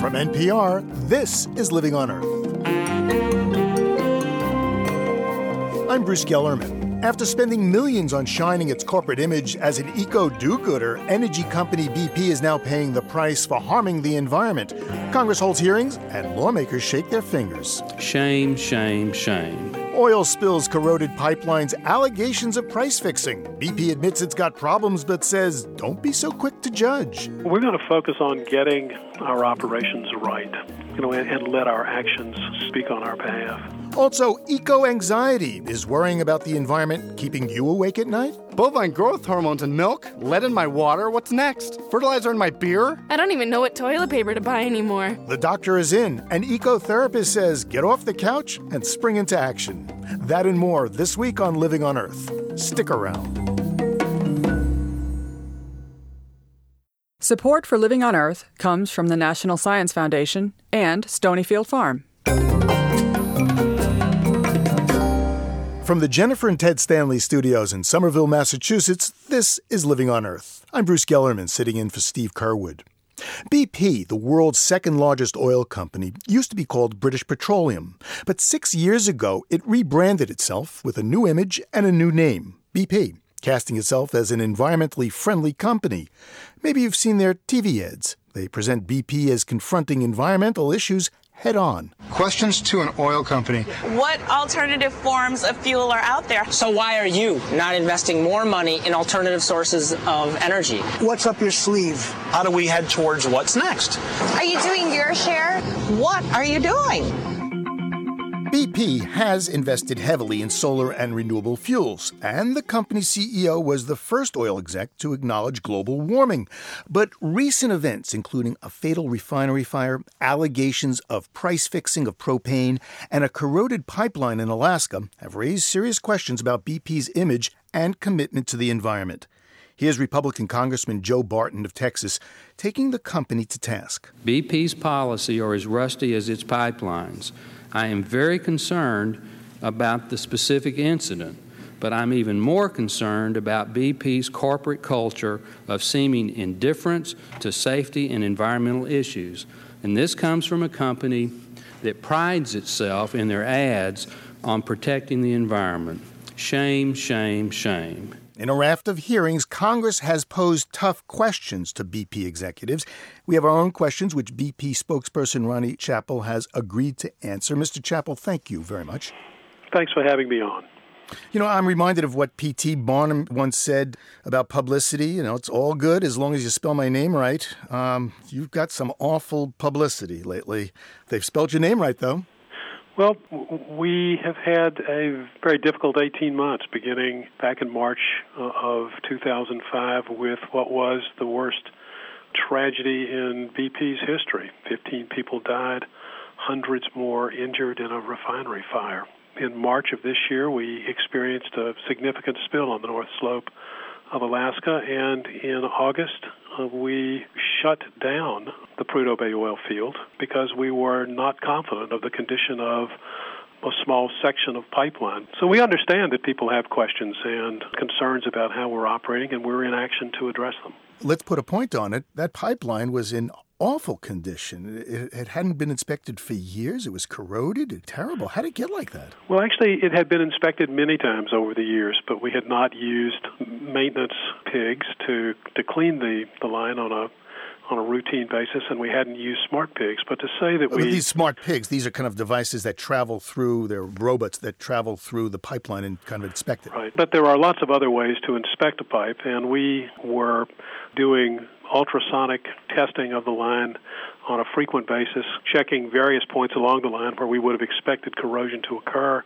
From NPR, this is Living on Earth. I'm Bruce Gellerman. After spending millions on shining its corporate image as an eco do gooder, energy company BP is now paying the price for harming the environment. Congress holds hearings, and lawmakers shake their fingers. Shame, shame, shame. Oil spills, corroded pipelines, allegations of price fixing. BP admits it's got problems, but says don't be so quick to judge. We're going to focus on getting our operations right, you know, and, and let our actions speak on our behalf. Also, eco anxiety is worrying about the environment keeping you awake at night? Bovine growth hormones in milk, lead in my water. What's next? Fertilizer in my beer? I don't even know what toilet paper to buy anymore. The doctor is in. An eco therapist says get off the couch and spring into action. That and more this week on Living on Earth. Stick around. Support for Living on Earth comes from the National Science Foundation and Stonyfield Farm. From the Jennifer and Ted Stanley studios in Somerville, Massachusetts, this is Living on Earth. I'm Bruce Gellerman, sitting in for Steve Curwood. BP, the world's second largest oil company, used to be called British Petroleum, but six years ago it rebranded itself with a new image and a new name, BP, casting itself as an environmentally friendly company. Maybe you've seen their TV ads. They present BP as confronting environmental issues head on. Questions to an oil company. What alternative forms of fuel are out there? So, why are you not investing more money in alternative sources of energy? What's up your sleeve? How do we head towards what's next? Are you doing your share? What are you doing? BP has invested heavily in solar and renewable fuels, and the company's CEO was the first oil exec to acknowledge global warming. But recent events, including a fatal refinery fire, allegations of price fixing of propane, and a corroded pipeline in Alaska, have raised serious questions about BP's image and commitment to the environment. Here's Republican Congressman Joe Barton of Texas taking the company to task. BP's policy are as rusty as its pipelines. I am very concerned about the specific incident, but I'm even more concerned about BP's corporate culture of seeming indifference to safety and environmental issues. And this comes from a company that prides itself in their ads on protecting the environment. Shame, shame, shame. In a raft of hearings, Congress has posed tough questions to BP executives. We have our own questions, which BP spokesperson Ronnie Chappell has agreed to answer. Mr. Chappell, thank you very much. Thanks for having me on. You know, I'm reminded of what P.T. Barnum once said about publicity. You know, it's all good as long as you spell my name right. Um, you've got some awful publicity lately. They've spelled your name right, though. Well, we have had a very difficult 18 months beginning back in March uh, of 2005 with what was the worst tragedy in BP's history. 15 people died, hundreds more injured in a refinery fire. In March of this year, we experienced a significant spill on the North Slope of Alaska, and in August, uh, we shut down the Prudhoe Bay oil field because we were not confident of the condition of a small section of pipeline. So we understand that people have questions and concerns about how we're operating, and we're in action to address them. Let's put a point on it. That pipeline was in awful condition. It, it, hadn't been inspected for years. It was corroded. Terrible. How did it get like that? Well, actually, it had been inspected many times over the years, but we had not used maintenance pigs to to clean the the line on a on a routine basis, and we hadn't used smart pigs. But to say that we these smart pigs, these are kind of devices that travel through. They're robots that travel through the pipeline and kind of inspect it. Right. But there are lots of other ways to inspect a pipe, and we were doing ultrasonic testing of the line on a frequent basis, checking various points along the line where we would have expected corrosion to occur.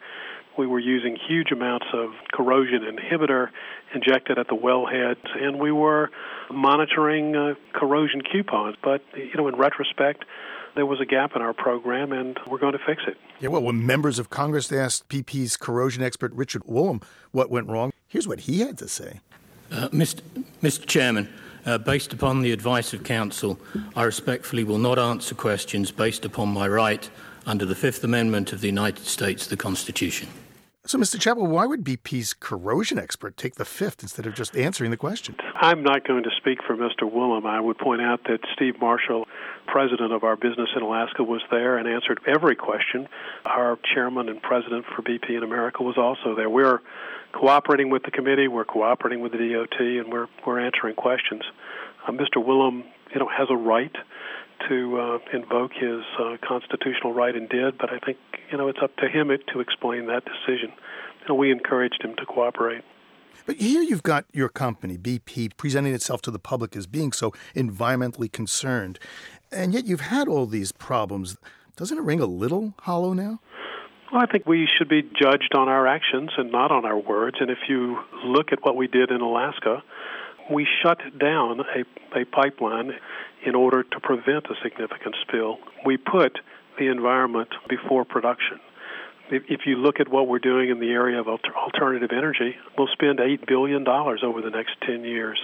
We were using huge amounts of corrosion inhibitor injected at the wellheads, and we were monitoring uh, corrosion coupons. But you know, in retrospect, there was a gap in our program, and we're going to fix it. Yeah, well, when members of Congress asked BP's corrosion expert Richard Woollam what went wrong, here's what he had to say. Uh, Mr. Mr. Chairman, uh, based upon the advice of counsel, I respectfully will not answer questions based upon my right under the Fifth Amendment of the United States, the Constitution. So, Mr. Chappell, why would BP's corrosion expert take the fifth instead of just answering the question? I'm not going to speak for Mr. Woollam. I would point out that Steve Marshall, president of our business in Alaska, was there and answered every question. Our chairman and president for BP in America was also there. We're cooperating with the committee, we're cooperating with the DOT, and we're we're answering questions. Uh, Mr. Woollam, you know, has a right to uh, invoke his uh, constitutional right and did, but I think you know it's up to him to explain that decision. And we encouraged him to cooperate. But here you've got your company, BP, presenting itself to the public as being so environmentally concerned, and yet you've had all these problems. Doesn't it ring a little hollow now? Well, I think we should be judged on our actions and not on our words. And if you look at what we did in Alaska, we shut down a, a pipeline in order to prevent a significant spill. We put the environment before production. If you look at what we're doing in the area of alternative energy, we'll spend $8 billion over the next 10 years.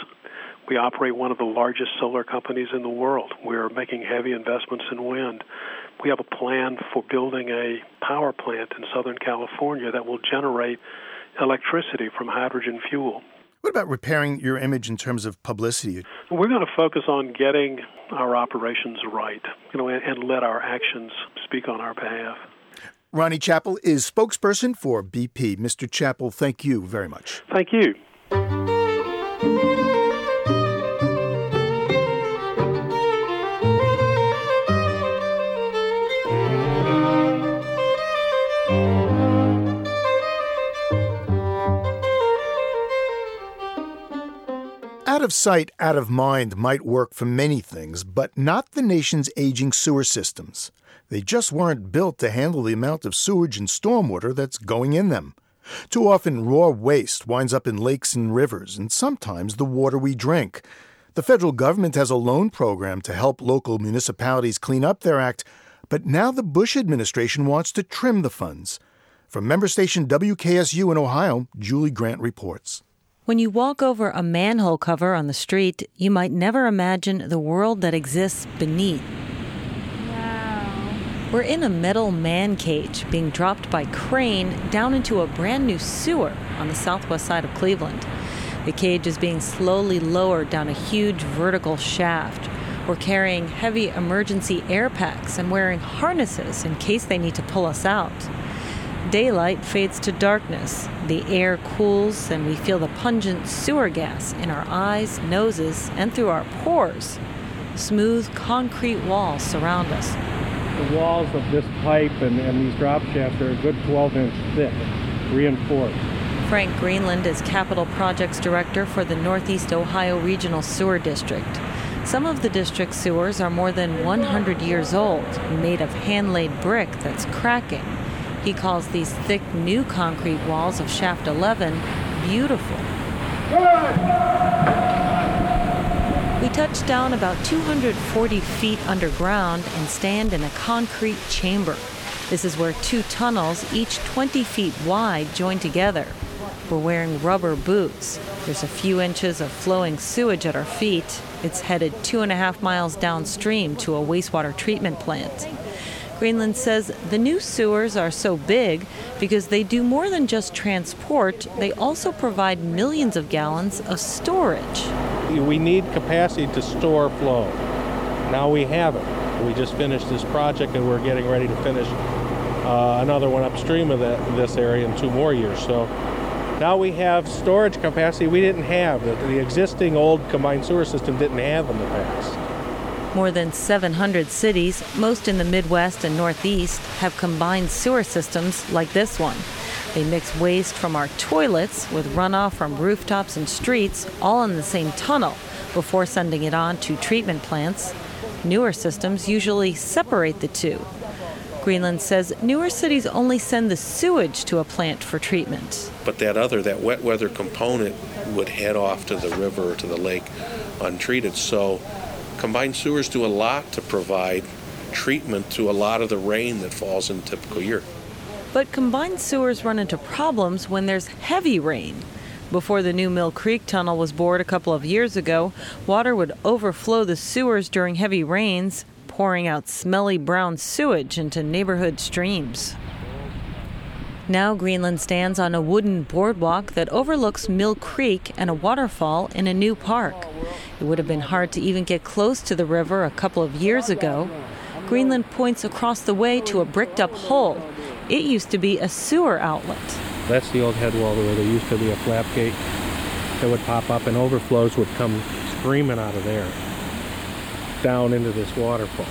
We operate one of the largest solar companies in the world. We're making heavy investments in wind. We have a plan for building a power plant in Southern California that will generate electricity from hydrogen fuel. What about repairing your image in terms of publicity? We're going to focus on getting our operations right, you know, and, and let our actions speak on our behalf. Ronnie Chappell is spokesperson for BP. Mr. Chappell, thank you very much. Thank you. Of sight, out of mind might work for many things, but not the nation's aging sewer systems. They just weren't built to handle the amount of sewage and stormwater that's going in them. Too often, raw waste winds up in lakes and rivers, and sometimes the water we drink. The federal government has a loan program to help local municipalities clean up their act, but now the Bush administration wants to trim the funds. From member station WKSU in Ohio, Julie Grant reports. When you walk over a manhole cover on the street, you might never imagine the world that exists beneath. Wow. We're in a metal man cage being dropped by crane down into a brand new sewer on the southwest side of Cleveland. The cage is being slowly lowered down a huge vertical shaft. We're carrying heavy emergency air packs and wearing harnesses in case they need to pull us out. Daylight fades to darkness. The air cools, and we feel the pungent sewer gas in our eyes, noses, and through our pores. Smooth concrete walls surround us. The walls of this pipe and, and these drop shafts are a good 12 inch thick, reinforced. Frank Greenland is Capital Projects Director for the Northeast Ohio Regional Sewer District. Some of the district's sewers are more than 100 years old, made of hand laid brick that's cracking. He calls these thick new concrete walls of Shaft 11 beautiful. We touch down about 240 feet underground and stand in a concrete chamber. This is where two tunnels, each 20 feet wide, join together. We're wearing rubber boots. There's a few inches of flowing sewage at our feet. It's headed two and a half miles downstream to a wastewater treatment plant. Greenland says the new sewers are so big because they do more than just transport, they also provide millions of gallons of storage. We need capacity to store flow. Now we have it. We just finished this project and we're getting ready to finish uh, another one upstream of that, this area in two more years. So now we have storage capacity we didn't have, that the existing old combined sewer system didn't have in the past. More than 700 cities, most in the Midwest and Northeast, have combined sewer systems like this one. They mix waste from our toilets with runoff from rooftops and streets all in the same tunnel before sending it on to treatment plants. Newer systems usually separate the two. Greenland says newer cities only send the sewage to a plant for treatment. But that other, that wet weather component, would head off to the river or to the lake untreated. So combined sewers do a lot to provide treatment to a lot of the rain that falls in a typical year. But combined sewers run into problems when there's heavy rain. Before the new Mill Creek tunnel was bored a couple of years ago, water would overflow the sewers during heavy rains, pouring out smelly brown sewage into neighborhood streams. Now Greenland stands on a wooden boardwalk that overlooks Mill Creek and a waterfall in a new park. It would have been hard to even get close to the river a couple of years ago. Greenland points across the way to a bricked up hole. It used to be a sewer outlet. That's the old head wall where there used to be a flap gate that would pop up and overflows would come screaming out of there down into this waterfall.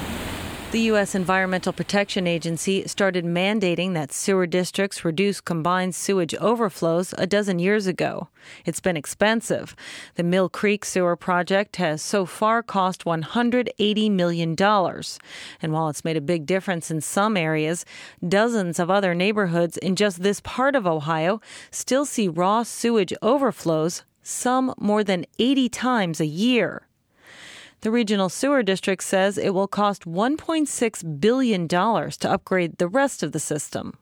The U.S. Environmental Protection Agency started mandating that sewer districts reduce combined sewage overflows a dozen years ago. It's been expensive. The Mill Creek Sewer Project has so far cost $180 million. And while it's made a big difference in some areas, dozens of other neighborhoods in just this part of Ohio still see raw sewage overflows, some more than 80 times a year. The regional sewer district says it will cost $1.6 billion to upgrade the rest of the system.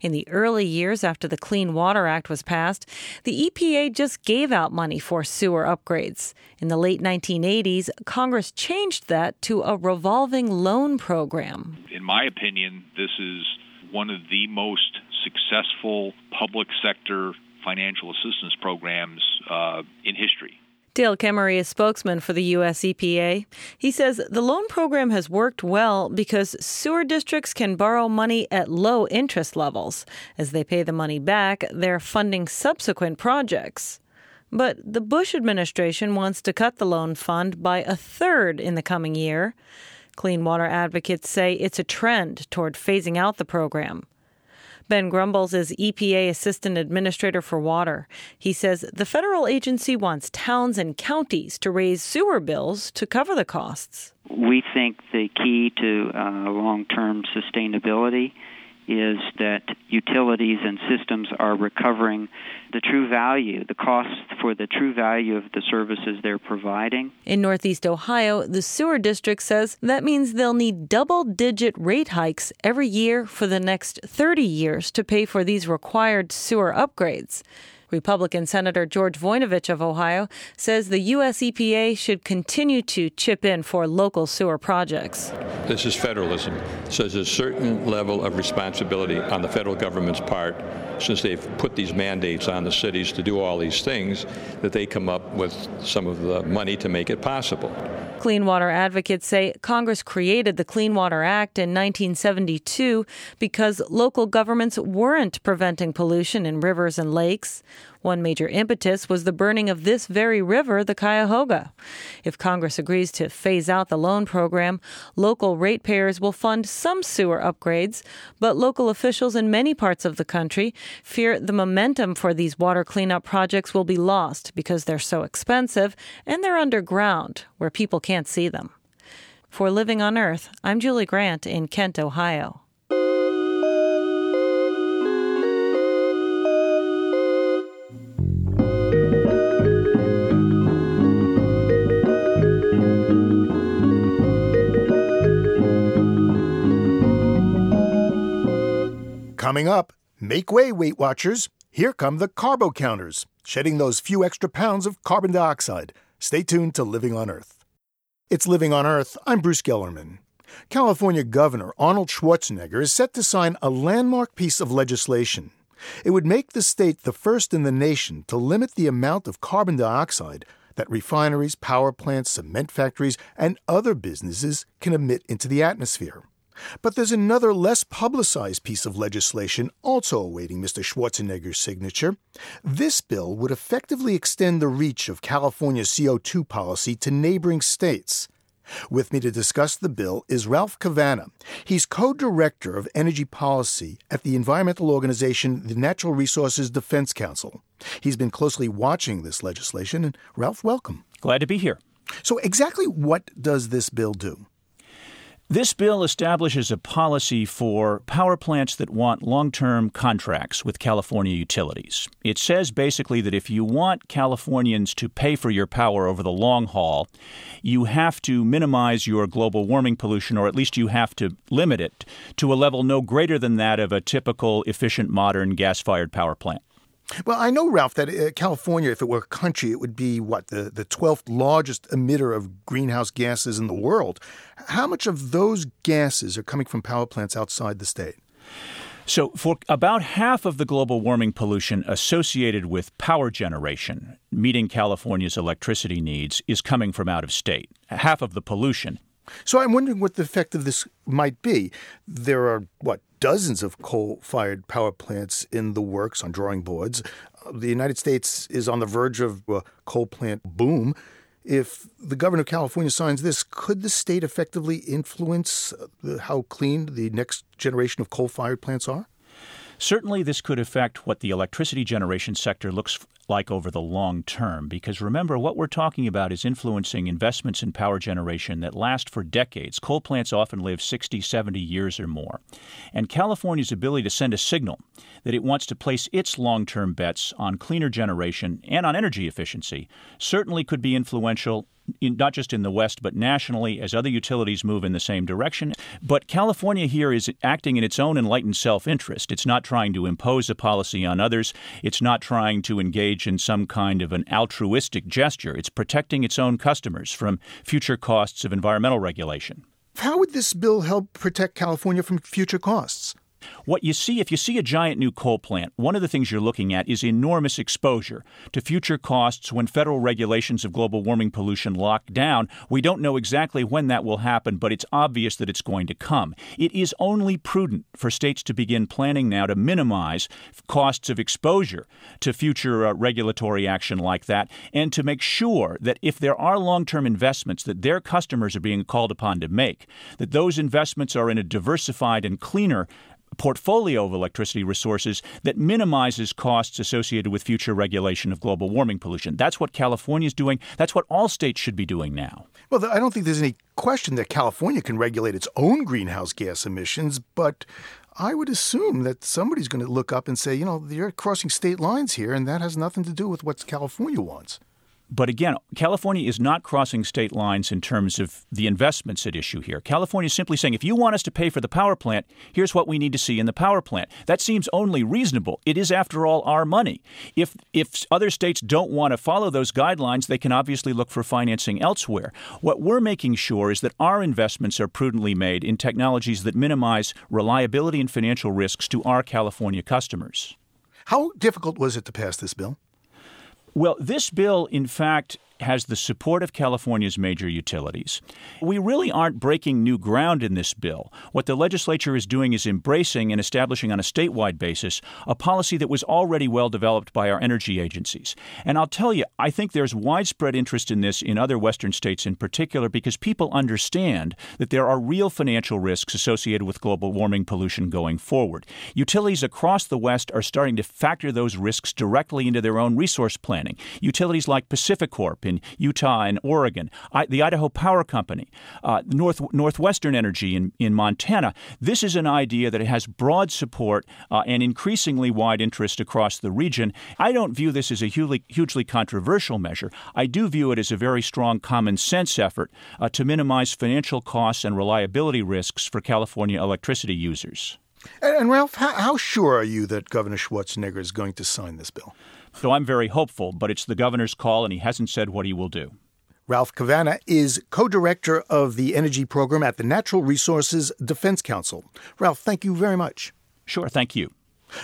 In the early years after the Clean Water Act was passed, the EPA just gave out money for sewer upgrades. In the late 1980s, Congress changed that to a revolving loan program. In my opinion, this is one of the most successful public sector financial assistance programs uh, in history. Dale Kemery is spokesman for the U.S. EPA. He says the loan program has worked well because sewer districts can borrow money at low interest levels. As they pay the money back, they're funding subsequent projects. But the Bush administration wants to cut the loan fund by a third in the coming year. Clean water advocates say it's a trend toward phasing out the program. Ben Grumbles is EPA Assistant Administrator for Water. He says the federal agency wants towns and counties to raise sewer bills to cover the costs. We think the key to uh, long term sustainability is that utilities and systems are recovering the true value, the cost for the true value of the services they're providing. In Northeast Ohio, the sewer district says that means they'll need double digit rate hikes every year for the next 30 years to pay for these required sewer upgrades. Republican Senator George Voinovich of Ohio says the U.S. EPA should continue to chip in for local sewer projects. This is federalism. So there's a certain level of responsibility on the federal government's part, since they've put these mandates on the cities to do all these things, that they come up with some of the money to make it possible. Clean water advocates say Congress created the Clean Water Act in 1972 because local governments weren't preventing pollution in rivers and lakes. One major impetus was the burning of this very river, the Cuyahoga. If Congress agrees to phase out the loan program, local ratepayers will fund some sewer upgrades, but local officials in many parts of the country fear the momentum for these water cleanup projects will be lost because they're so expensive and they're underground, where people can't see them. For Living on Earth, I'm Julie Grant in Kent, Ohio. Coming up, make way, Weight Watchers. Here come the carbo counters, shedding those few extra pounds of carbon dioxide. Stay tuned to Living on Earth. It's Living on Earth. I'm Bruce Gellerman. California Governor Arnold Schwarzenegger is set to sign a landmark piece of legislation. It would make the state the first in the nation to limit the amount of carbon dioxide that refineries, power plants, cement factories, and other businesses can emit into the atmosphere. But there's another less publicized piece of legislation also awaiting Mr. Schwarzenegger's signature. This bill would effectively extend the reach of California's CO2 policy to neighboring states. With me to discuss the bill is Ralph Cavanagh. He's co director of energy policy at the environmental organization, the Natural Resources Defense Council. He's been closely watching this legislation, and Ralph, welcome. Glad to be here. So, exactly what does this bill do? This bill establishes a policy for power plants that want long term contracts with California utilities. It says basically that if you want Californians to pay for your power over the long haul, you have to minimize your global warming pollution, or at least you have to limit it to a level no greater than that of a typical efficient modern gas fired power plant. Well, I know, Ralph, that uh, California, if it were a country, it would be what, the, the 12th largest emitter of greenhouse gases in the world. How much of those gases are coming from power plants outside the state? So, for about half of the global warming pollution associated with power generation, meeting California's electricity needs, is coming from out of state. Half of the pollution. So, I'm wondering what the effect of this might be. There are, what, dozens of coal fired power plants in the works on drawing boards. The United States is on the verge of a coal plant boom. If the governor of California signs this, could the state effectively influence uh, how clean the next generation of coal fired plants are? Certainly, this could affect what the electricity generation sector looks like over the long term. Because remember, what we're talking about is influencing investments in power generation that last for decades. Coal plants often live 60, 70 years or more. And California's ability to send a signal that it wants to place its long term bets on cleaner generation and on energy efficiency certainly could be influential in, not just in the West, but nationally as other utilities move in the same direction. But California here is acting in its own enlightened self interest. It's not trying to impose a policy on others, it's not trying to engage in some kind of an altruistic gesture. It's protecting its own customers from future costs of environmental regulation. How would this bill help protect California from future costs? What you see, if you see a giant new coal plant, one of the things you're looking at is enormous exposure to future costs when federal regulations of global warming pollution lock down. We don't know exactly when that will happen, but it's obvious that it's going to come. It is only prudent for states to begin planning now to minimize costs of exposure to future uh, regulatory action like that and to make sure that if there are long-term investments that their customers are being called upon to make, that those investments are in a diversified and cleaner portfolio of electricity resources that minimizes costs associated with future regulation of global warming pollution. That's what California is doing. That's what all states should be doing now. Well, I don't think there's any question that California can regulate its own greenhouse gas emissions, but I would assume that somebody's going to look up and say, you know, you're crossing state lines here, and that has nothing to do with what California wants. But again, California is not crossing state lines in terms of the investments at issue here. California is simply saying if you want us to pay for the power plant, here's what we need to see in the power plant. That seems only reasonable. It is, after all, our money. If, if other states don't want to follow those guidelines, they can obviously look for financing elsewhere. What we're making sure is that our investments are prudently made in technologies that minimize reliability and financial risks to our California customers. How difficult was it to pass this bill? Well, this bill, in fact, has the support of California's major utilities. We really aren't breaking new ground in this bill. What the legislature is doing is embracing and establishing on a statewide basis a policy that was already well developed by our energy agencies. And I'll tell you, I think there's widespread interest in this in other Western states in particular because people understand that there are real financial risks associated with global warming pollution going forward. Utilities across the West are starting to factor those risks directly into their own resource planning. Utilities like PacifiCorp in Utah and Oregon, I, the Idaho Power Company, uh, North, Northwestern Energy in, in Montana. This is an idea that has broad support uh, and increasingly wide interest across the region. I don't view this as a hugely, hugely controversial measure. I do view it as a very strong common sense effort uh, to minimize financial costs and reliability risks for California electricity users. And, and Ralph, how, how sure are you that Governor Schwarzenegger is going to sign this bill? So I'm very hopeful, but it's the governor's call, and he hasn't said what he will do. Ralph Cavanagh is co director of the energy program at the Natural Resources Defense Council. Ralph, thank you very much. Sure, thank you.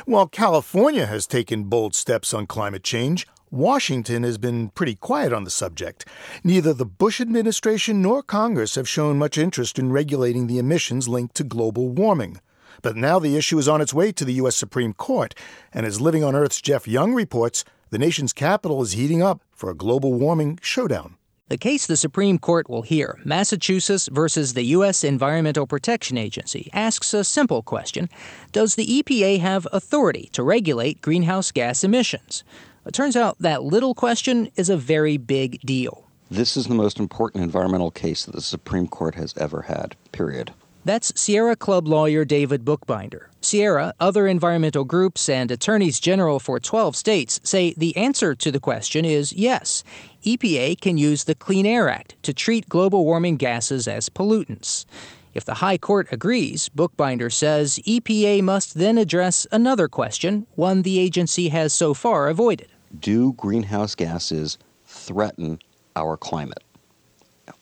While California has taken bold steps on climate change, Washington has been pretty quiet on the subject. Neither the Bush administration nor Congress have shown much interest in regulating the emissions linked to global warming. But now the issue is on its way to the U.S. Supreme Court, and as Living on Earth's Jeff Young reports, the nation's capital is heating up for a global warming showdown. The case the Supreme Court will hear, Massachusetts versus the U.S. Environmental Protection Agency, asks a simple question Does the EPA have authority to regulate greenhouse gas emissions? It turns out that little question is a very big deal. This is the most important environmental case that the Supreme Court has ever had, period. That's Sierra Club lawyer David Bookbinder. Sierra, other environmental groups, and attorneys general for 12 states say the answer to the question is yes. EPA can use the Clean Air Act to treat global warming gases as pollutants. If the High Court agrees, Bookbinder says EPA must then address another question, one the agency has so far avoided. Do greenhouse gases threaten our climate?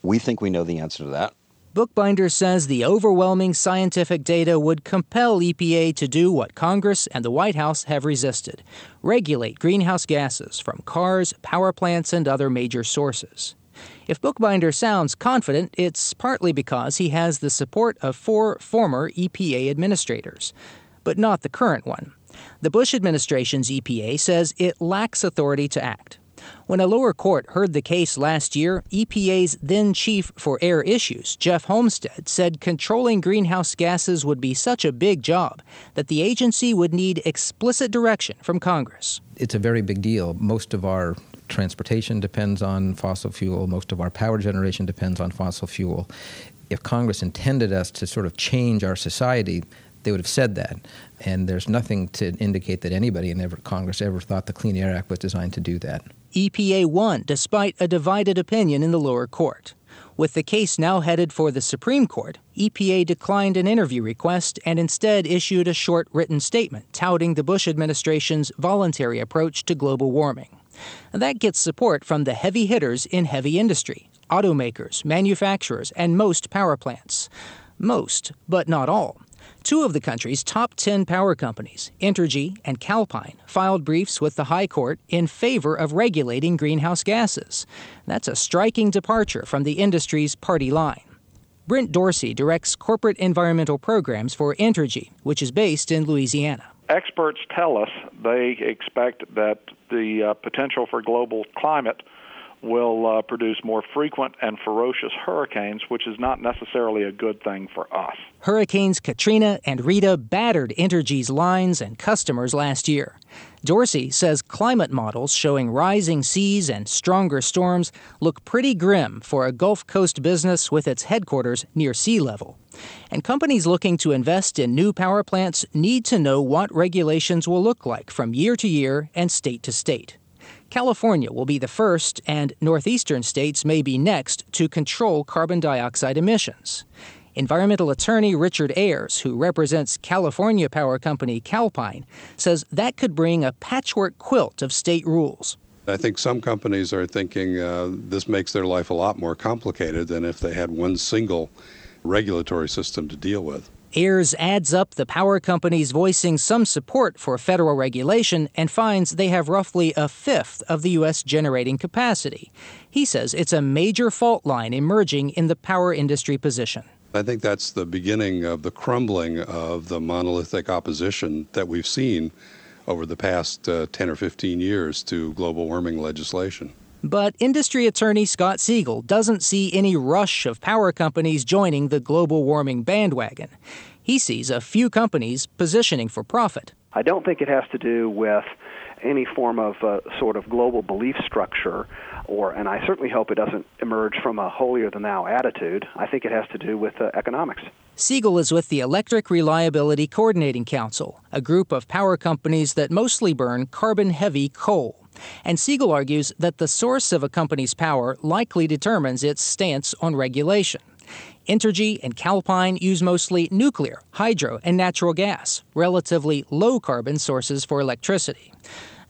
We think we know the answer to that. Bookbinder says the overwhelming scientific data would compel EPA to do what Congress and the White House have resisted regulate greenhouse gases from cars, power plants, and other major sources. If Bookbinder sounds confident, it's partly because he has the support of four former EPA administrators, but not the current one. The Bush administration's EPA says it lacks authority to act. When a lower court heard the case last year, EPA's then chief for air issues, Jeff Holmstead, said controlling greenhouse gases would be such a big job that the agency would need explicit direction from Congress. It's a very big deal. Most of our transportation depends on fossil fuel, most of our power generation depends on fossil fuel. If Congress intended us to sort of change our society, they would have said that. And there's nothing to indicate that anybody in Congress ever thought the Clean Air Act was designed to do that. EPA won despite a divided opinion in the lower court. With the case now headed for the Supreme Court, EPA declined an interview request and instead issued a short written statement touting the Bush administration's voluntary approach to global warming. That gets support from the heavy hitters in heavy industry automakers, manufacturers, and most power plants. Most, but not all. Two of the country's top 10 power companies, Entergy and Calpine, filed briefs with the High Court in favor of regulating greenhouse gases. That's a striking departure from the industry's party line. Brent Dorsey directs corporate environmental programs for Entergy, which is based in Louisiana. Experts tell us they expect that the uh, potential for global climate will uh, produce more frequent and ferocious hurricanes, which is not necessarily a good thing for us. Hurricanes Katrina and Rita battered Entergy's lines and customers last year. Dorsey says climate models showing rising seas and stronger storms look pretty grim for a Gulf Coast business with its headquarters near sea level. And companies looking to invest in new power plants need to know what regulations will look like from year to year and state to state. California will be the first, and northeastern states may be next, to control carbon dioxide emissions. Environmental attorney Richard Ayres, who represents California power company Calpine, says that could bring a patchwork quilt of state rules. I think some companies are thinking uh, this makes their life a lot more complicated than if they had one single regulatory system to deal with. Ayres adds up the power companies voicing some support for federal regulation and finds they have roughly a fifth of the U.S. generating capacity. He says it's a major fault line emerging in the power industry position. I think that's the beginning of the crumbling of the monolithic opposition that we've seen over the past uh, 10 or 15 years to global warming legislation. But industry attorney Scott Segal doesn't see any rush of power companies joining the global warming bandwagon. He sees a few companies positioning for profit. I don't think it has to do with any form of uh, sort of global belief structure or and I certainly hope it doesn't emerge from a holier than thou attitude. I think it has to do with uh, economics. Segal is with the Electric Reliability Coordinating Council, a group of power companies that mostly burn carbon heavy coal. And Segal argues that the source of a company's power likely determines its stance on regulation. Entergy and Calpine use mostly nuclear, hydro, and natural gas, relatively low carbon sources for electricity.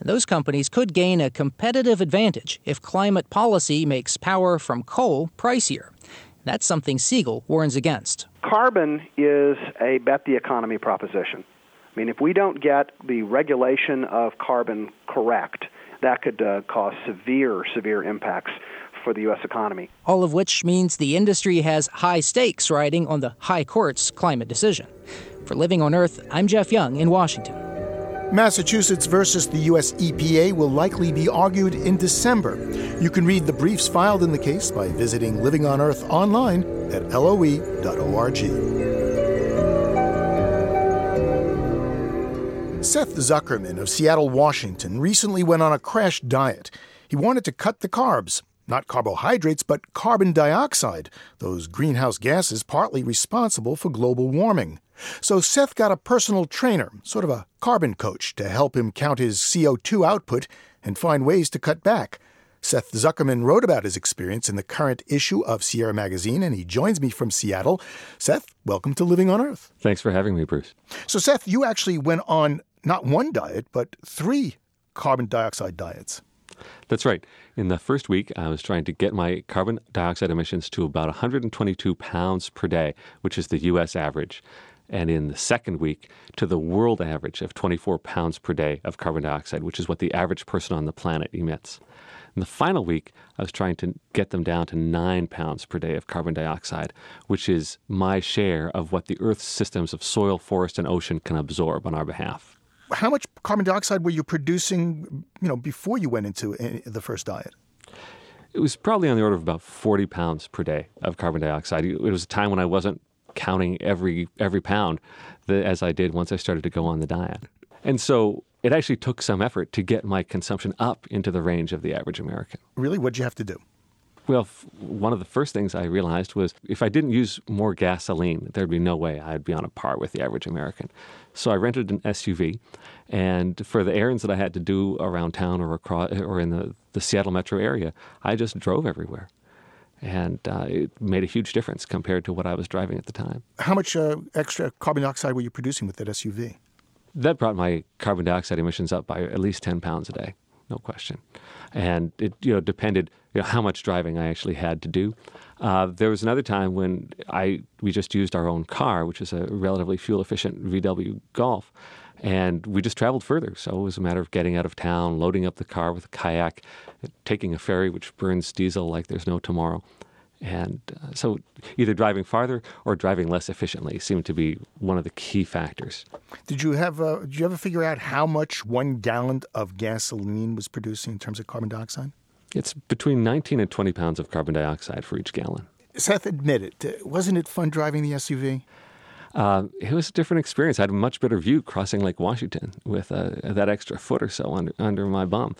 Those companies could gain a competitive advantage if climate policy makes power from coal pricier. That's something Segal warns against. Carbon is a bet the economy proposition. I mean, if we don't get the regulation of carbon correct, that could uh, cause severe, severe impacts for the U.S. economy. All of which means the industry has high stakes riding on the High Court's climate decision. For Living on Earth, I'm Jeff Young in Washington. Massachusetts versus the U.S. EPA will likely be argued in December. You can read the briefs filed in the case by visiting Living on Earth online at loe.org. Seth Zuckerman of Seattle, Washington, recently went on a crash diet. He wanted to cut the carbs, not carbohydrates, but carbon dioxide, those greenhouse gases partly responsible for global warming. So Seth got a personal trainer, sort of a carbon coach, to help him count his CO2 output and find ways to cut back. Seth Zuckerman wrote about his experience in the current issue of Sierra Magazine, and he joins me from Seattle. Seth, welcome to Living on Earth. Thanks for having me, Bruce. So, Seth, you actually went on not one diet, but three carbon dioxide diets. That's right. In the first week, I was trying to get my carbon dioxide emissions to about 122 pounds per day, which is the U.S. average. And in the second week, to the world average of 24 pounds per day of carbon dioxide, which is what the average person on the planet emits. In the final week, I was trying to get them down to nine pounds per day of carbon dioxide, which is my share of what the Earth's systems of soil, forest, and ocean can absorb on our behalf. How much carbon dioxide were you producing, you know, before you went into eh, the first diet? It was probably on the order of about 40 pounds per day of carbon dioxide. It was a time when I wasn't counting every every pound as I did once I started to go on the diet. And so it actually took some effort to get my consumption up into the range of the average American. Really? What'd you have to do? Well, one of the first things I realized was if I didn't use more gasoline, there'd be no way I'd be on a par with the average American. So I rented an SUV, and for the errands that I had to do around town or across or in the, the Seattle metro area, I just drove everywhere. And uh, it made a huge difference compared to what I was driving at the time. How much uh, extra carbon dioxide were you producing with that SUV? that brought my carbon dioxide emissions up by at least 10 pounds a day, no question. And it you know depended you know, how much driving I actually had to do. Uh, there was another time when I we just used our own car, which is a relatively fuel efficient VW Golf, and we just traveled further. So it was a matter of getting out of town, loading up the car with a kayak, taking a ferry which burns diesel like there's no tomorrow, and uh, so either driving farther or driving less efficiently seemed to be one of the key factors. Did you have uh, did you ever figure out how much one gallon of gasoline was producing in terms of carbon dioxide? It's between 19 and 20 pounds of carbon dioxide for each gallon. Seth, admit it. Uh, wasn't it fun driving the SUV? Uh, it was a different experience. I had a much better view crossing Lake Washington with uh, that extra foot or so under, under my bum.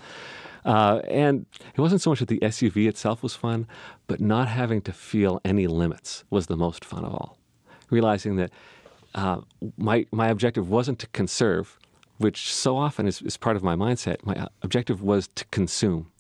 Uh, and it wasn't so much that the SUV itself was fun, but not having to feel any limits was the most fun of all. Realizing that uh, my, my objective wasn't to conserve, which so often is, is part of my mindset. My uh, objective was to consume.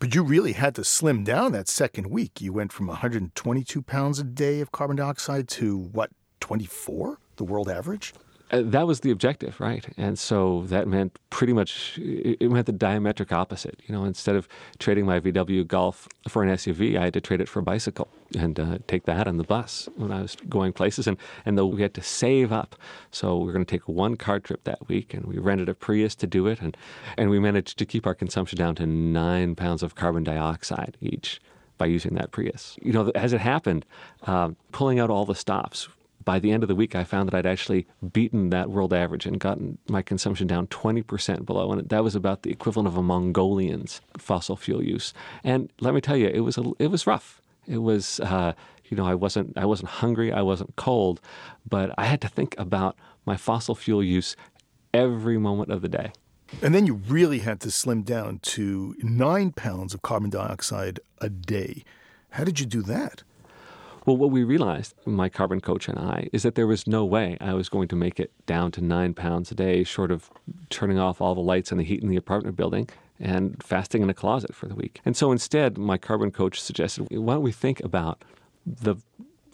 But you really had to slim down that second week. You went from 122 pounds a day of carbon dioxide to what, 24, the world average? Uh, that was the objective, right? And so that meant pretty much it meant the diametric opposite. You know, instead of trading my VW Golf for an SUV, I had to trade it for a bicycle and uh, take that on the bus when I was going places. And and though we had to save up, so we were going to take one car trip that week, and we rented a Prius to do it, and and we managed to keep our consumption down to nine pounds of carbon dioxide each by using that Prius. You know, as it happened, uh, pulling out all the stops by the end of the week, I found that I'd actually beaten that world average and gotten my consumption down 20% below. And that was about the equivalent of a Mongolian's fossil fuel use. And let me tell you, it was, a, it was rough. It was, uh, you know, I wasn't, I wasn't hungry, I wasn't cold, but I had to think about my fossil fuel use every moment of the day. And then you really had to slim down to nine pounds of carbon dioxide a day. How did you do that? Well, what we realized, my carbon coach and I, is that there was no way I was going to make it down to nine pounds a day, short of turning off all the lights and the heat in the apartment building and fasting in a closet for the week. And so instead, my carbon coach suggested, why don't we think about the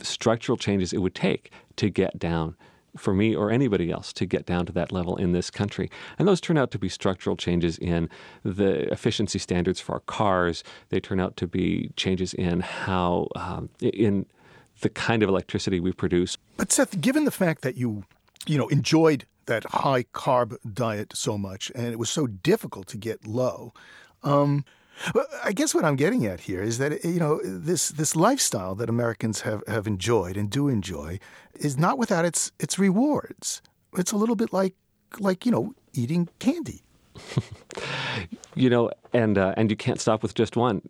structural changes it would take to get down for me or anybody else to get down to that level in this country. And those turn out to be structural changes in the efficiency standards for our cars. They turn out to be changes in how, um, in the kind of electricity we produce. But Seth, given the fact that you, you know, enjoyed that high carb diet so much and it was so difficult to get low, um, I guess what I'm getting at here is that you know this this lifestyle that Americans have, have enjoyed and do enjoy is not without its its rewards. It's a little bit like like you know eating candy. you know, and uh, and you can't stop with just one.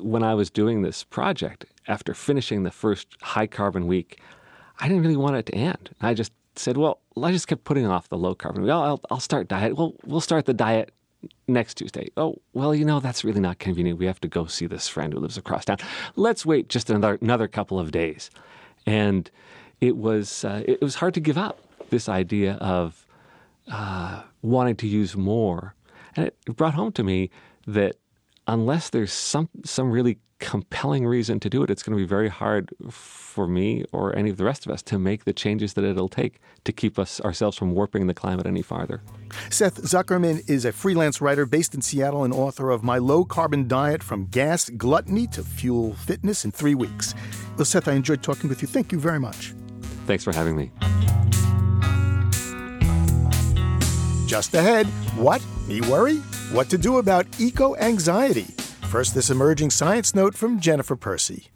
When I was doing this project, after finishing the first high carbon week, I didn't really want it to end. I just said, well, I just kept putting off the low carbon. Well, I'll, I'll start diet. Well, we'll start the diet next Tuesday. Oh, well, you know, that's really not convenient. We have to go see this friend who lives across town. Let's wait just another, another couple of days. And it was, uh, it was hard to give up this idea of uh, wanting to use more. And it brought home to me that unless there's some some really compelling reason to do it, it's going to be very hard for me or any of the rest of us to make the changes that it'll take to keep us ourselves from warping the climate any farther. Seth Zuckerman is a freelance writer based in Seattle and author of My Low Carbon Diet from Gas Gluttony to Fuel Fitness in Three Weeks. Well, Seth, I enjoyed talking with you. Thank you very much. Thanks for having me. Just ahead, what? Me worry? What to do about eco anxiety? First, this emerging science note from Jennifer Percy.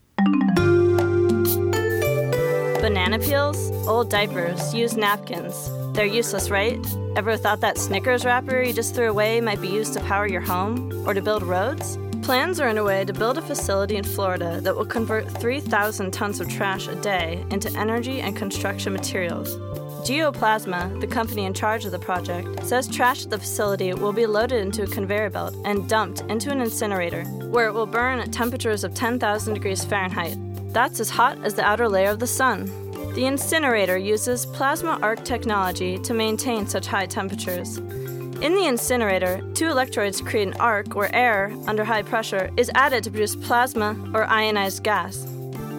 Banana peels, old diapers, used napkins. They're useless, right? Ever thought that Snickers wrapper you just threw away might be used to power your home or to build roads? Plans are underway to build a facility in Florida that will convert 3,000 tons of trash a day into energy and construction materials. Geoplasma, the company in charge of the project, says trash at the facility will be loaded into a conveyor belt and dumped into an incinerator, where it will burn at temperatures of 10,000 degrees Fahrenheit. That's as hot as the outer layer of the sun. The incinerator uses plasma arc technology to maintain such high temperatures. In the incinerator, two electrodes create an arc where air, under high pressure, is added to produce plasma or ionized gas.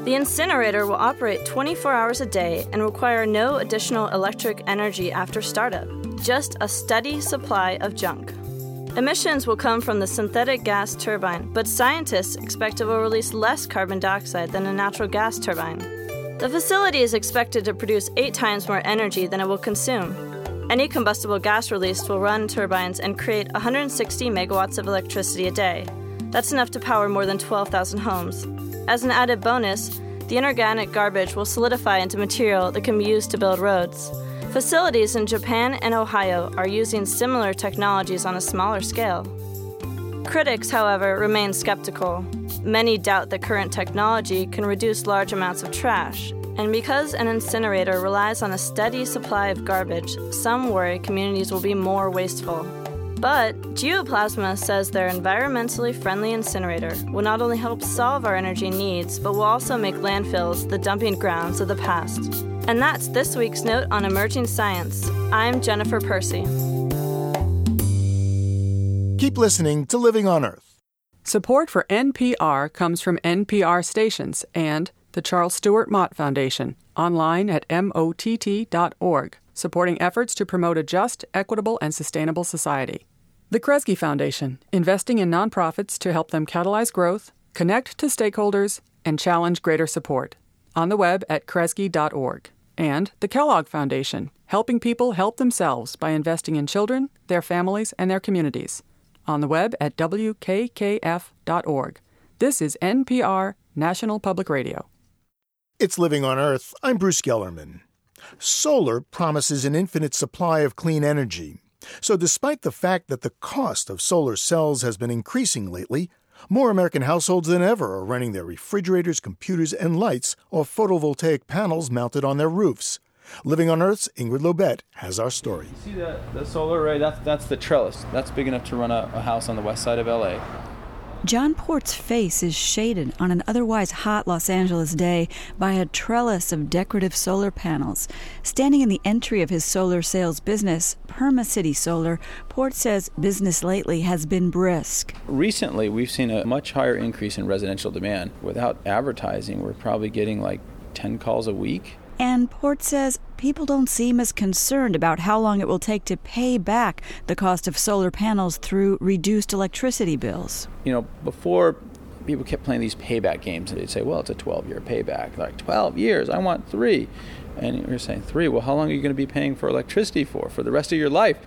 The incinerator will operate 24 hours a day and require no additional electric energy after startup, just a steady supply of junk. Emissions will come from the synthetic gas turbine, but scientists expect it will release less carbon dioxide than a natural gas turbine. The facility is expected to produce eight times more energy than it will consume. Any combustible gas released will run turbines and create 160 megawatts of electricity a day. That's enough to power more than 12,000 homes. As an added bonus, the inorganic garbage will solidify into material that can be used to build roads. Facilities in Japan and Ohio are using similar technologies on a smaller scale. Critics, however, remain skeptical. Many doubt that current technology can reduce large amounts of trash, and because an incinerator relies on a steady supply of garbage, some worry communities will be more wasteful. But Geoplasma says their environmentally friendly incinerator will not only help solve our energy needs, but will also make landfills the dumping grounds of the past. And that's this week's note on emerging science. I'm Jennifer Percy. Keep listening to Living on Earth. Support for NPR comes from NPR stations and the Charles Stewart Mott Foundation, online at mott.org supporting efforts to promote a just, equitable, and sustainable society. The Kresge Foundation, investing in nonprofits to help them catalyze growth, connect to stakeholders, and challenge greater support. On the web at kresge.org. And the Kellogg Foundation, helping people help themselves by investing in children, their families, and their communities. On the web at wkkf.org. This is NPR, National Public Radio. It's Living on Earth. I'm Bruce Gellerman. Solar promises an infinite supply of clean energy. So, despite the fact that the cost of solar cells has been increasing lately, more American households than ever are running their refrigerators, computers, and lights off photovoltaic panels mounted on their roofs. Living on Earth's Ingrid Lobet has our story. See the, the solar array? That's, that's the trellis. That's big enough to run a, a house on the west side of LA. John Port's face is shaded on an otherwise hot Los Angeles day by a trellis of decorative solar panels. Standing in the entry of his solar sales business, Perma-City Solar, Port says business lately has been brisk. Recently, we've seen a much higher increase in residential demand. Without advertising, we're probably getting like 10 calls a week. And Port says people don't seem as concerned about how long it will take to pay back the cost of solar panels through reduced electricity bills. You know, before people kept playing these payback games, they'd say, well, it's a 12 year payback. Like, 12 years, I want three. And you're saying, three? Well, how long are you going to be paying for electricity for? For the rest of your life?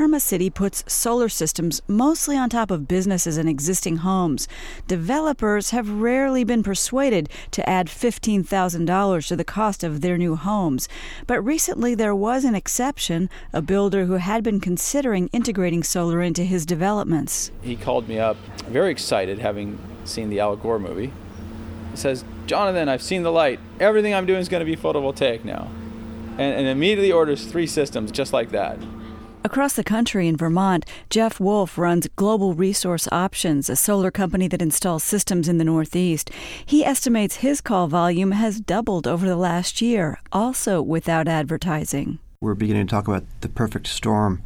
Perma-City puts solar systems mostly on top of businesses and existing homes. Developers have rarely been persuaded to add $15,000 to the cost of their new homes. But recently there was an exception, a builder who had been considering integrating solar into his developments. He called me up, very excited, having seen the Al Gore movie. He says, Jonathan, I've seen the light. Everything I'm doing is going to be photovoltaic now. And, and immediately orders three systems just like that. Across the country in Vermont, Jeff Wolfe runs Global Resource Options, a solar company that installs systems in the Northeast. He estimates his call volume has doubled over the last year, also without advertising. We're beginning to talk about the perfect storm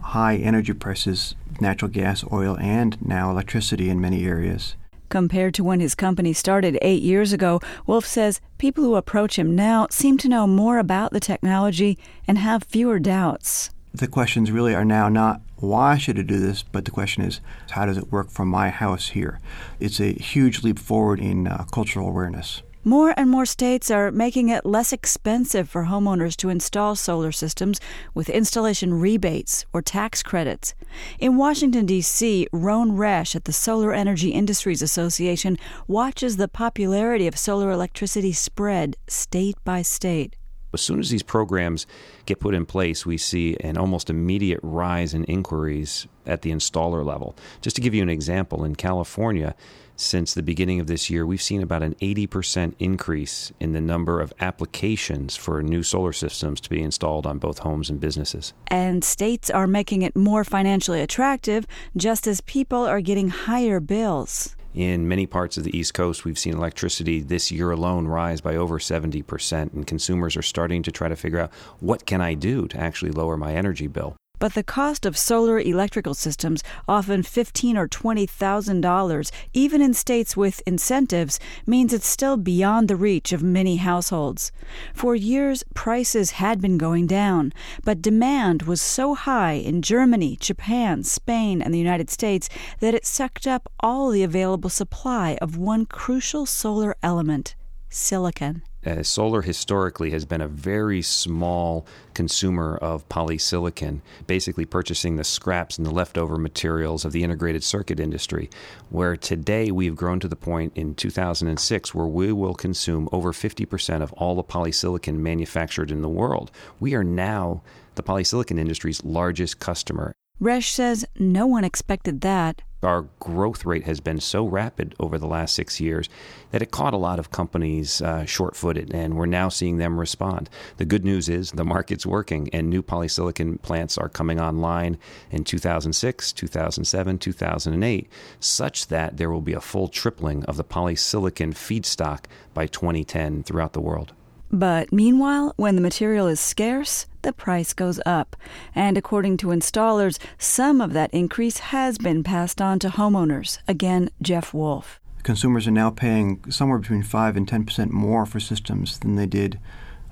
high energy prices, natural gas, oil, and now electricity in many areas. Compared to when his company started eight years ago, Wolfe says people who approach him now seem to know more about the technology and have fewer doubts. The questions really are now not why should I do this, but the question is how does it work from my house here? It's a huge leap forward in uh, cultural awareness. More and more states are making it less expensive for homeowners to install solar systems with installation rebates or tax credits. In Washington, D.C., Rhone Resch at the Solar Energy Industries Association watches the popularity of solar electricity spread state by state. As soon as these programs get put in place, we see an almost immediate rise in inquiries at the installer level. Just to give you an example, in California, since the beginning of this year, we've seen about an 80% increase in the number of applications for new solar systems to be installed on both homes and businesses. And states are making it more financially attractive just as people are getting higher bills. In many parts of the East Coast, we've seen electricity this year alone rise by over 70%, and consumers are starting to try to figure out what can I do to actually lower my energy bill. But the cost of solar electrical systems, often fifteen or twenty thousand dollars, even in states with incentives, means it's still beyond the reach of many households. For years, prices had been going down, but demand was so high in Germany, Japan, Spain, and the United States that it sucked up all the available supply of one crucial solar element silicon uh, solar historically has been a very small consumer of polysilicon, basically purchasing the scraps and the leftover materials of the integrated circuit industry. Where today we've grown to the point in 2006 where we will consume over 50% of all the polysilicon manufactured in the world. We are now the polysilicon industry's largest customer. Resch says no one expected that our growth rate has been so rapid over the last six years that it caught a lot of companies uh, short footed, and we're now seeing them respond. The good news is the market's working, and new polysilicon plants are coming online in 2006, 2007, 2008, such that there will be a full tripling of the polysilicon feedstock by 2010 throughout the world. But meanwhile, when the material is scarce, the price goes up. And according to installers, some of that increase has been passed on to homeowners. Again, Jeff Wolfe. Consumers are now paying somewhere between 5 and 10% more for systems than they did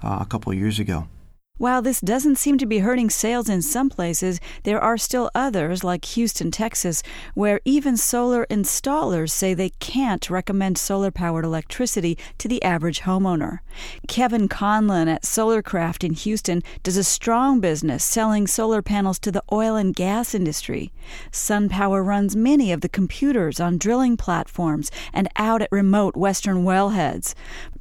uh, a couple years ago. While this doesn't seem to be hurting sales in some places, there are still others, like Houston, Texas, where even solar installers say they can't recommend solar powered electricity to the average homeowner. Kevin Conlon at Solarcraft in Houston does a strong business selling solar panels to the oil and gas industry. SunPower runs many of the computers on drilling platforms and out at remote western wellheads.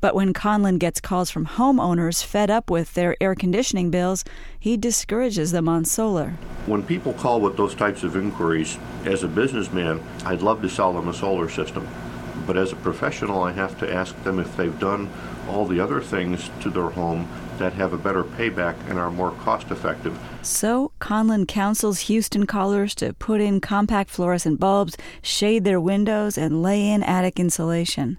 But when Conlon gets calls from homeowners fed up with their air conditioning bills, he discourages them on solar. When people call with those types of inquiries, as a businessman, I'd love to sell them a solar system. But as a professional, I have to ask them if they've done all the other things to their home that have a better payback and are more cost effective. So, Conlon counsels Houston callers to put in compact fluorescent bulbs, shade their windows, and lay in attic insulation.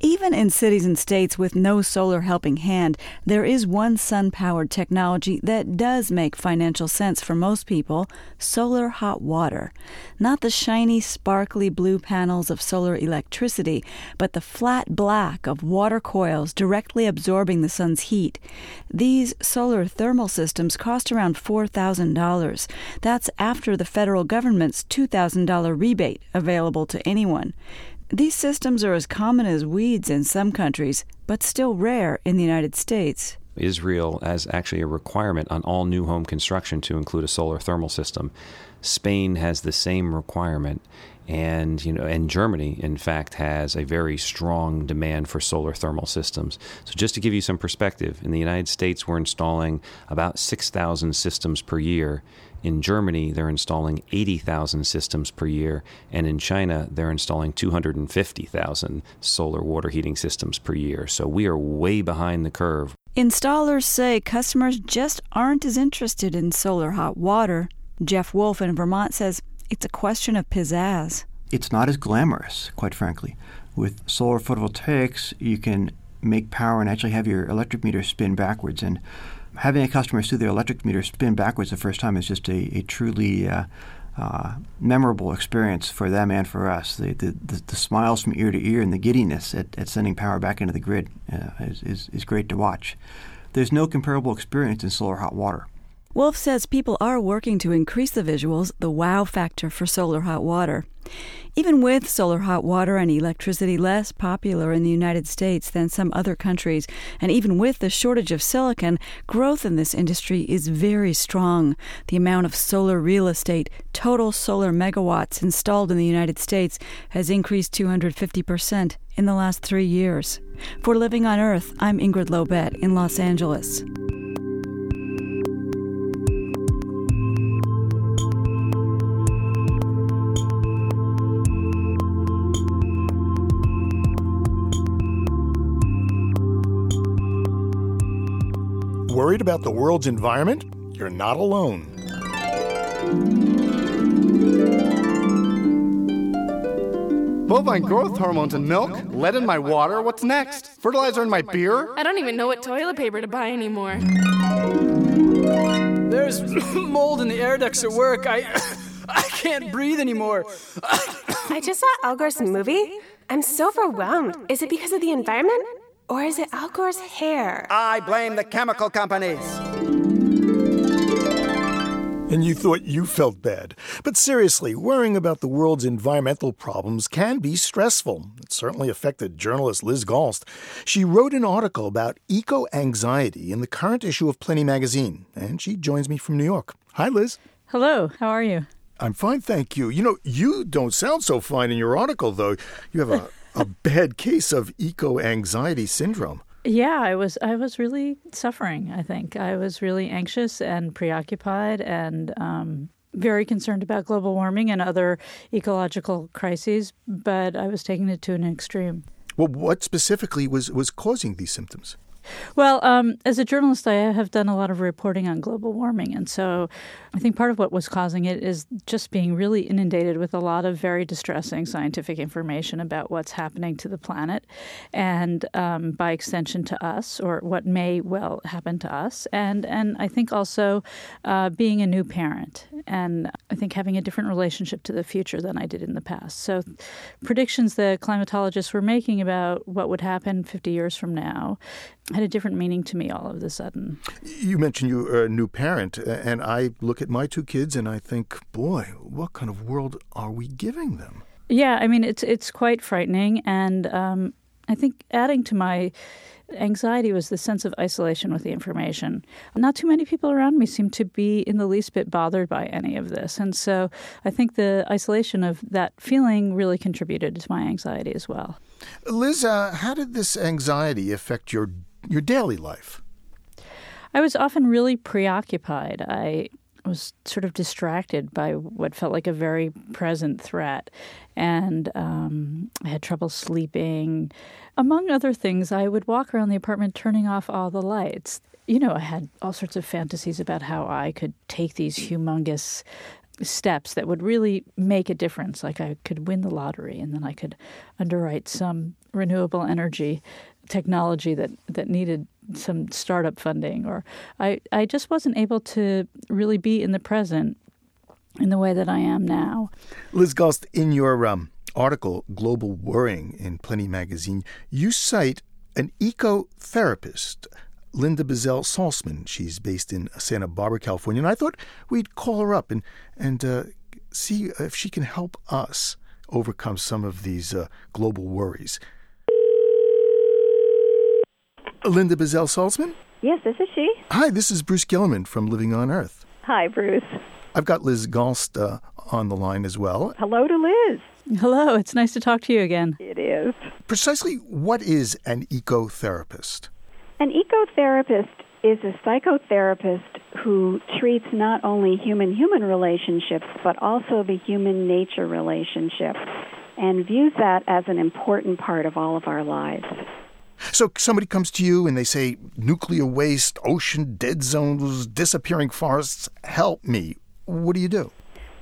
Even in cities and states with no solar helping hand, there is one sun powered technology that does make financial sense for most people solar hot water. Not the shiny, sparkly blue panels of solar electricity, but the flat black of water coils directly absorbing the sun's heat. These solar thermal systems cost around $4,000. That's after the federal government's $2,000 rebate available to anyone. These systems are as common as weeds in some countries, but still rare in the United States. Israel has actually a requirement on all new home construction to include a solar thermal system. Spain has the same requirement, and you know, and Germany, in fact, has a very strong demand for solar thermal systems. So, just to give you some perspective, in the United States, we're installing about six thousand systems per year. In Germany, they're installing 80,000 systems per year, and in China, they're installing 250,000 solar water heating systems per year. So we are way behind the curve. Installers say customers just aren't as interested in solar hot water. Jeff Wolfe in Vermont says it's a question of pizzazz. It's not as glamorous, quite frankly. With solar photovoltaics, you can make power and actually have your electric meter spin backwards. And having a customer see their electric meter spin backwards the first time is just a, a truly uh, uh, memorable experience for them and for us. The, the, the, the, smiles from ear to ear and the giddiness at, at sending power back into the grid uh, is, is, is great to watch. There's no comparable experience in solar hot water. Wolfe says people are working to increase the visuals, the wow factor for solar hot water. Even with solar hot water and electricity less popular in the United States than some other countries, and even with the shortage of silicon, growth in this industry is very strong. The amount of solar real estate, total solar megawatts installed in the United States, has increased 250% in the last three years. For Living on Earth, I'm Ingrid Lobet in Los Angeles. Worried about the world's environment? You're not alone. Bovine growth hormones in milk, lead in my water. What's next? Fertilizer in my beer? I don't even know what toilet paper to buy anymore. There's mold in the air ducts at work. I I can't breathe anymore. I just saw Al Gore's movie. I'm so overwhelmed. Is it because of the environment? Or is it Al Gore's hair? I blame the chemical companies. And you thought you felt bad. But seriously, worrying about the world's environmental problems can be stressful. It certainly affected journalist Liz Galst. She wrote an article about eco anxiety in the current issue of Plenty magazine, and she joins me from New York. Hi, Liz. Hello, how are you? I'm fine, thank you. You know, you don't sound so fine in your article, though. You have a a bad case of eco anxiety syndrome. Yeah, I was I was really suffering. I think I was really anxious and preoccupied and um, very concerned about global warming and other ecological crises. But I was taking it to an extreme. Well, what specifically was was causing these symptoms? Well, um, as a journalist, I have done a lot of reporting on global warming. And so I think part of what was causing it is just being really inundated with a lot of very distressing scientific information about what's happening to the planet and um, by extension to us, or what may well happen to us. And, and I think also uh, being a new parent and I think having a different relationship to the future than I did in the past. So predictions that climatologists were making about what would happen 50 years from now had a different meaning to me all of a sudden. You mentioned you are a new parent, and I look at my two kids and I think, boy, what kind of world are we giving them? Yeah, I mean, it's it's quite frightening, and um, I think adding to my anxiety was the sense of isolation with the information. Not too many people around me seem to be in the least bit bothered by any of this. And so I think the isolation of that feeling really contributed to my anxiety as well. Liz, uh, how did this anxiety affect your your daily life? I was often really preoccupied. I was sort of distracted by what felt like a very present threat, and um, I had trouble sleeping. Among other things, I would walk around the apartment turning off all the lights. You know, I had all sorts of fantasies about how I could take these humongous steps that would really make a difference. Like I could win the lottery, and then I could underwrite some renewable energy technology that, that needed some startup funding, or I, I just wasn't able to really be in the present in the way that I am now. Liz Galst, in your um, article, Global Worrying in Plenty magazine, you cite an eco-therapist, Linda Buzzell Saltzman. She's based in Santa Barbara, California. And I thought we'd call her up and, and uh, see if she can help us overcome some of these uh, global worries. Linda Buzzell Saltzman? Yes, this is she. Hi, this is Bruce Gellerman from Living on Earth. Hi, Bruce. I've got Liz Galst uh, on the line as well. Hello to Liz. Hello, it's nice to talk to you again. It is. Precisely what is an ecotherapist? An ecotherapist is a psychotherapist who treats not only human human relationships, but also the human nature relationship, and views that as an important part of all of our lives. So somebody comes to you and they say, nuclear waste, ocean dead zones, disappearing forests, help me. What do you do?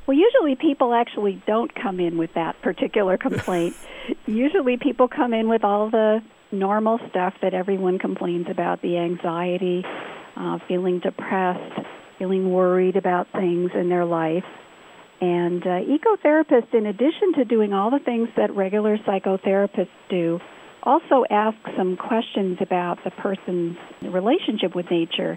Well, usually people actually don't come in with that particular complaint. usually people come in with all the normal stuff that everyone complains about the anxiety, uh, feeling depressed, feeling worried about things in their life. And uh, ecotherapists, in addition to doing all the things that regular psychotherapists do, also ask some questions about the person's relationship with nature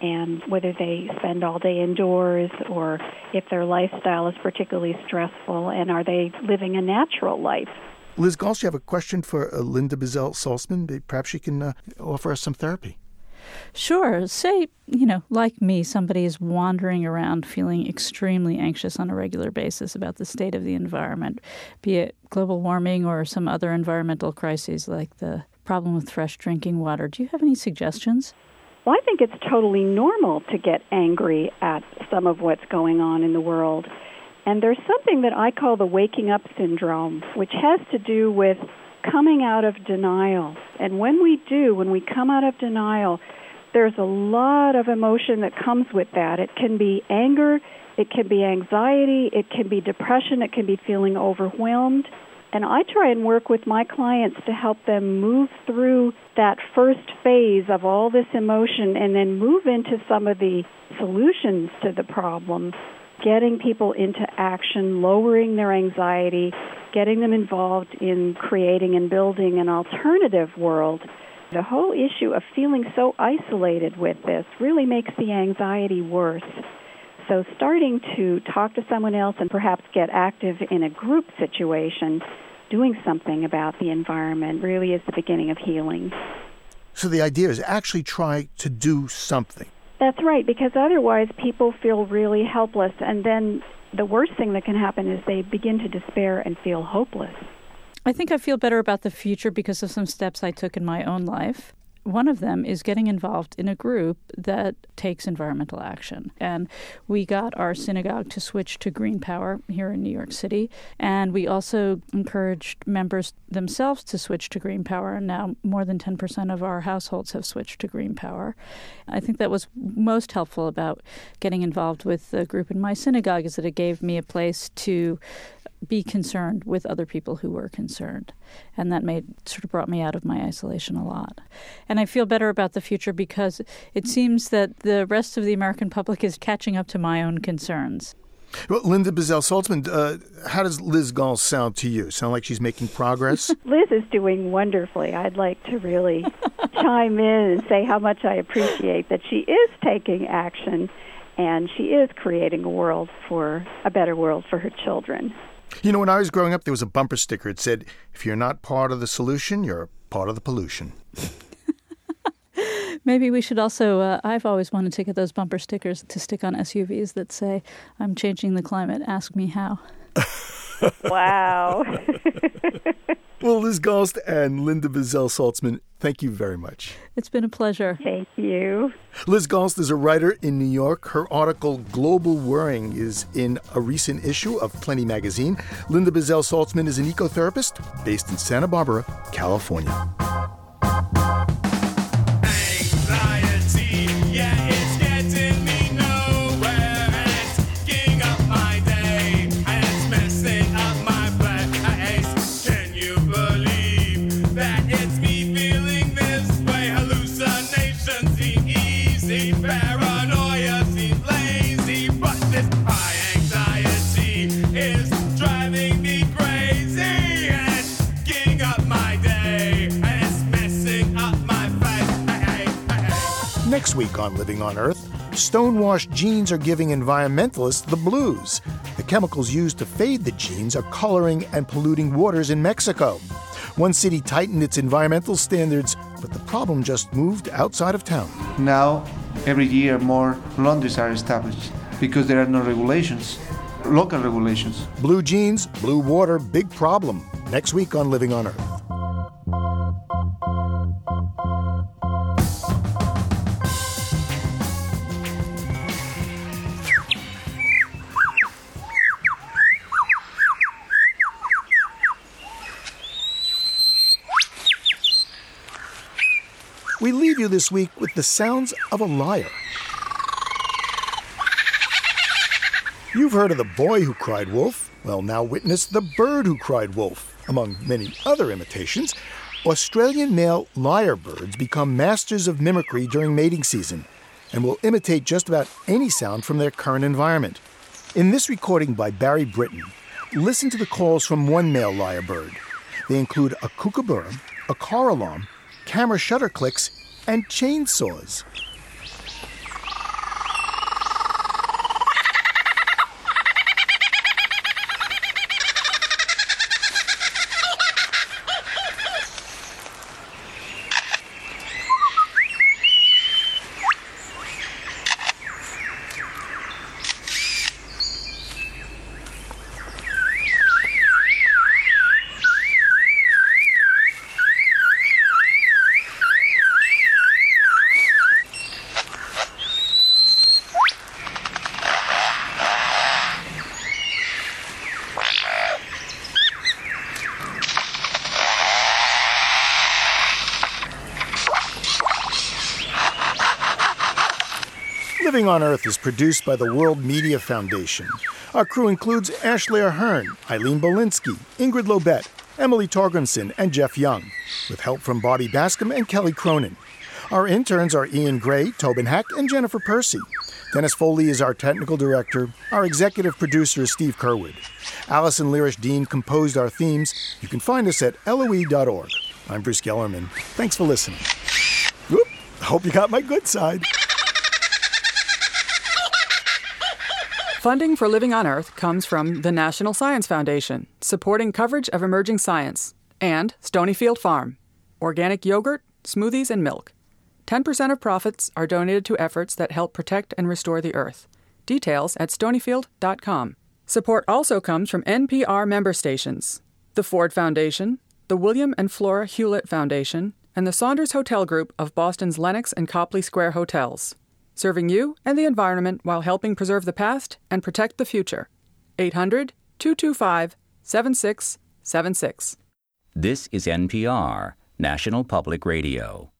and whether they spend all day indoors or if their lifestyle is particularly stressful and are they living a natural life. Liz Galst, you have a question for uh, Linda Buzzell Saltzman? Perhaps she can uh, offer us some therapy. Sure. Say, you know, like me, somebody is wandering around feeling extremely anxious on a regular basis about the state of the environment, be it global warming or some other environmental crises like the problem with fresh drinking water. Do you have any suggestions? Well, I think it's totally normal to get angry at some of what's going on in the world. And there's something that I call the waking up syndrome, which has to do with coming out of denial. And when we do, when we come out of denial, there's a lot of emotion that comes with that. It can be anger, it can be anxiety, it can be depression, it can be feeling overwhelmed. And I try and work with my clients to help them move through that first phase of all this emotion and then move into some of the solutions to the problem, getting people into action, lowering their anxiety, getting them involved in creating and building an alternative world the whole issue of feeling so isolated with this really makes the anxiety worse. So, starting to talk to someone else and perhaps get active in a group situation, doing something about the environment, really is the beginning of healing. So, the idea is actually try to do something. That's right, because otherwise people feel really helpless, and then the worst thing that can happen is they begin to despair and feel hopeless. I think I feel better about the future because of some steps I took in my own life. One of them is getting involved in a group that takes environmental action. And we got our synagogue to switch to green power here in New York City. And we also encouraged members themselves to switch to green power. And now more than 10% of our households have switched to green power. I think that was most helpful about getting involved with the group in my synagogue is that it gave me a place to be concerned with other people who were concerned. And that made sort of brought me out of my isolation a lot. And I feel better about the future because it seems that the rest of the American public is catching up to my own concerns. Well, Linda Buzzell Saltzman, uh, how does Liz Galst sound to you? Sound like she's making progress? Liz is doing wonderfully. I'd like to really chime in and say how much I appreciate that she is taking action and she is creating a world for a better world for her children. You know, when I was growing up, there was a bumper sticker. It said, if you're not part of the solution, you're part of the pollution. Maybe we should also. Uh, I've always wanted to get those bumper stickers to stick on SUVs that say, I'm changing the climate, ask me how. wow. well, Liz Galst and Linda Buzzell Saltzman, thank you very much. It's been a pleasure. Thank you. Liz Galst is a writer in New York. Her article, Global Worrying, is in a recent issue of Plenty magazine. Linda Buzzell Saltzman is an ecotherapist based in Santa Barbara, California. Next week on Living on Earth, stonewashed jeans are giving environmentalists the blues. The chemicals used to fade the jeans are coloring and polluting waters in Mexico. One city tightened its environmental standards, but the problem just moved outside of town. Now, every year, more laundries are established because there are no regulations, local regulations. Blue jeans, blue water, big problem. Next week on Living on Earth. This week with the sounds of a lyre. You've heard of the boy who cried wolf. Well, now witness the bird who cried wolf, among many other imitations. Australian male lyrebirds become masters of mimicry during mating season and will imitate just about any sound from their current environment. In this recording by Barry Britton, listen to the calls from one male lyrebird. They include a kookaburra, a car alarm, camera shutter clicks, and chainsaws. Living on Earth is produced by the World Media Foundation. Our crew includes Ashley Ahearn, Eileen Bolinsky, Ingrid Lobet, Emily Torgensen, and Jeff Young, with help from Bobby Bascom and Kelly Cronin. Our interns are Ian Gray, Tobin Hack, and Jennifer Percy. Dennis Foley is our technical director. Our executive producer is Steve Curwood. Allison Lirish Dean composed our themes. You can find us at loe.org. I'm Bruce Gellerman. Thanks for listening. Whoop, hope you got my good side. Funding for Living on Earth comes from the National Science Foundation, supporting coverage of emerging science, and Stonyfield Farm, organic yogurt, smoothies, and milk. 10% of profits are donated to efforts that help protect and restore the earth. Details at stonyfield.com. Support also comes from NPR member stations, the Ford Foundation, the William and Flora Hewlett Foundation, and the Saunders Hotel Group of Boston's Lenox and Copley Square hotels serving you and the environment while helping preserve the past and protect the future. 800 225 7676. This is NPR, National Public Radio.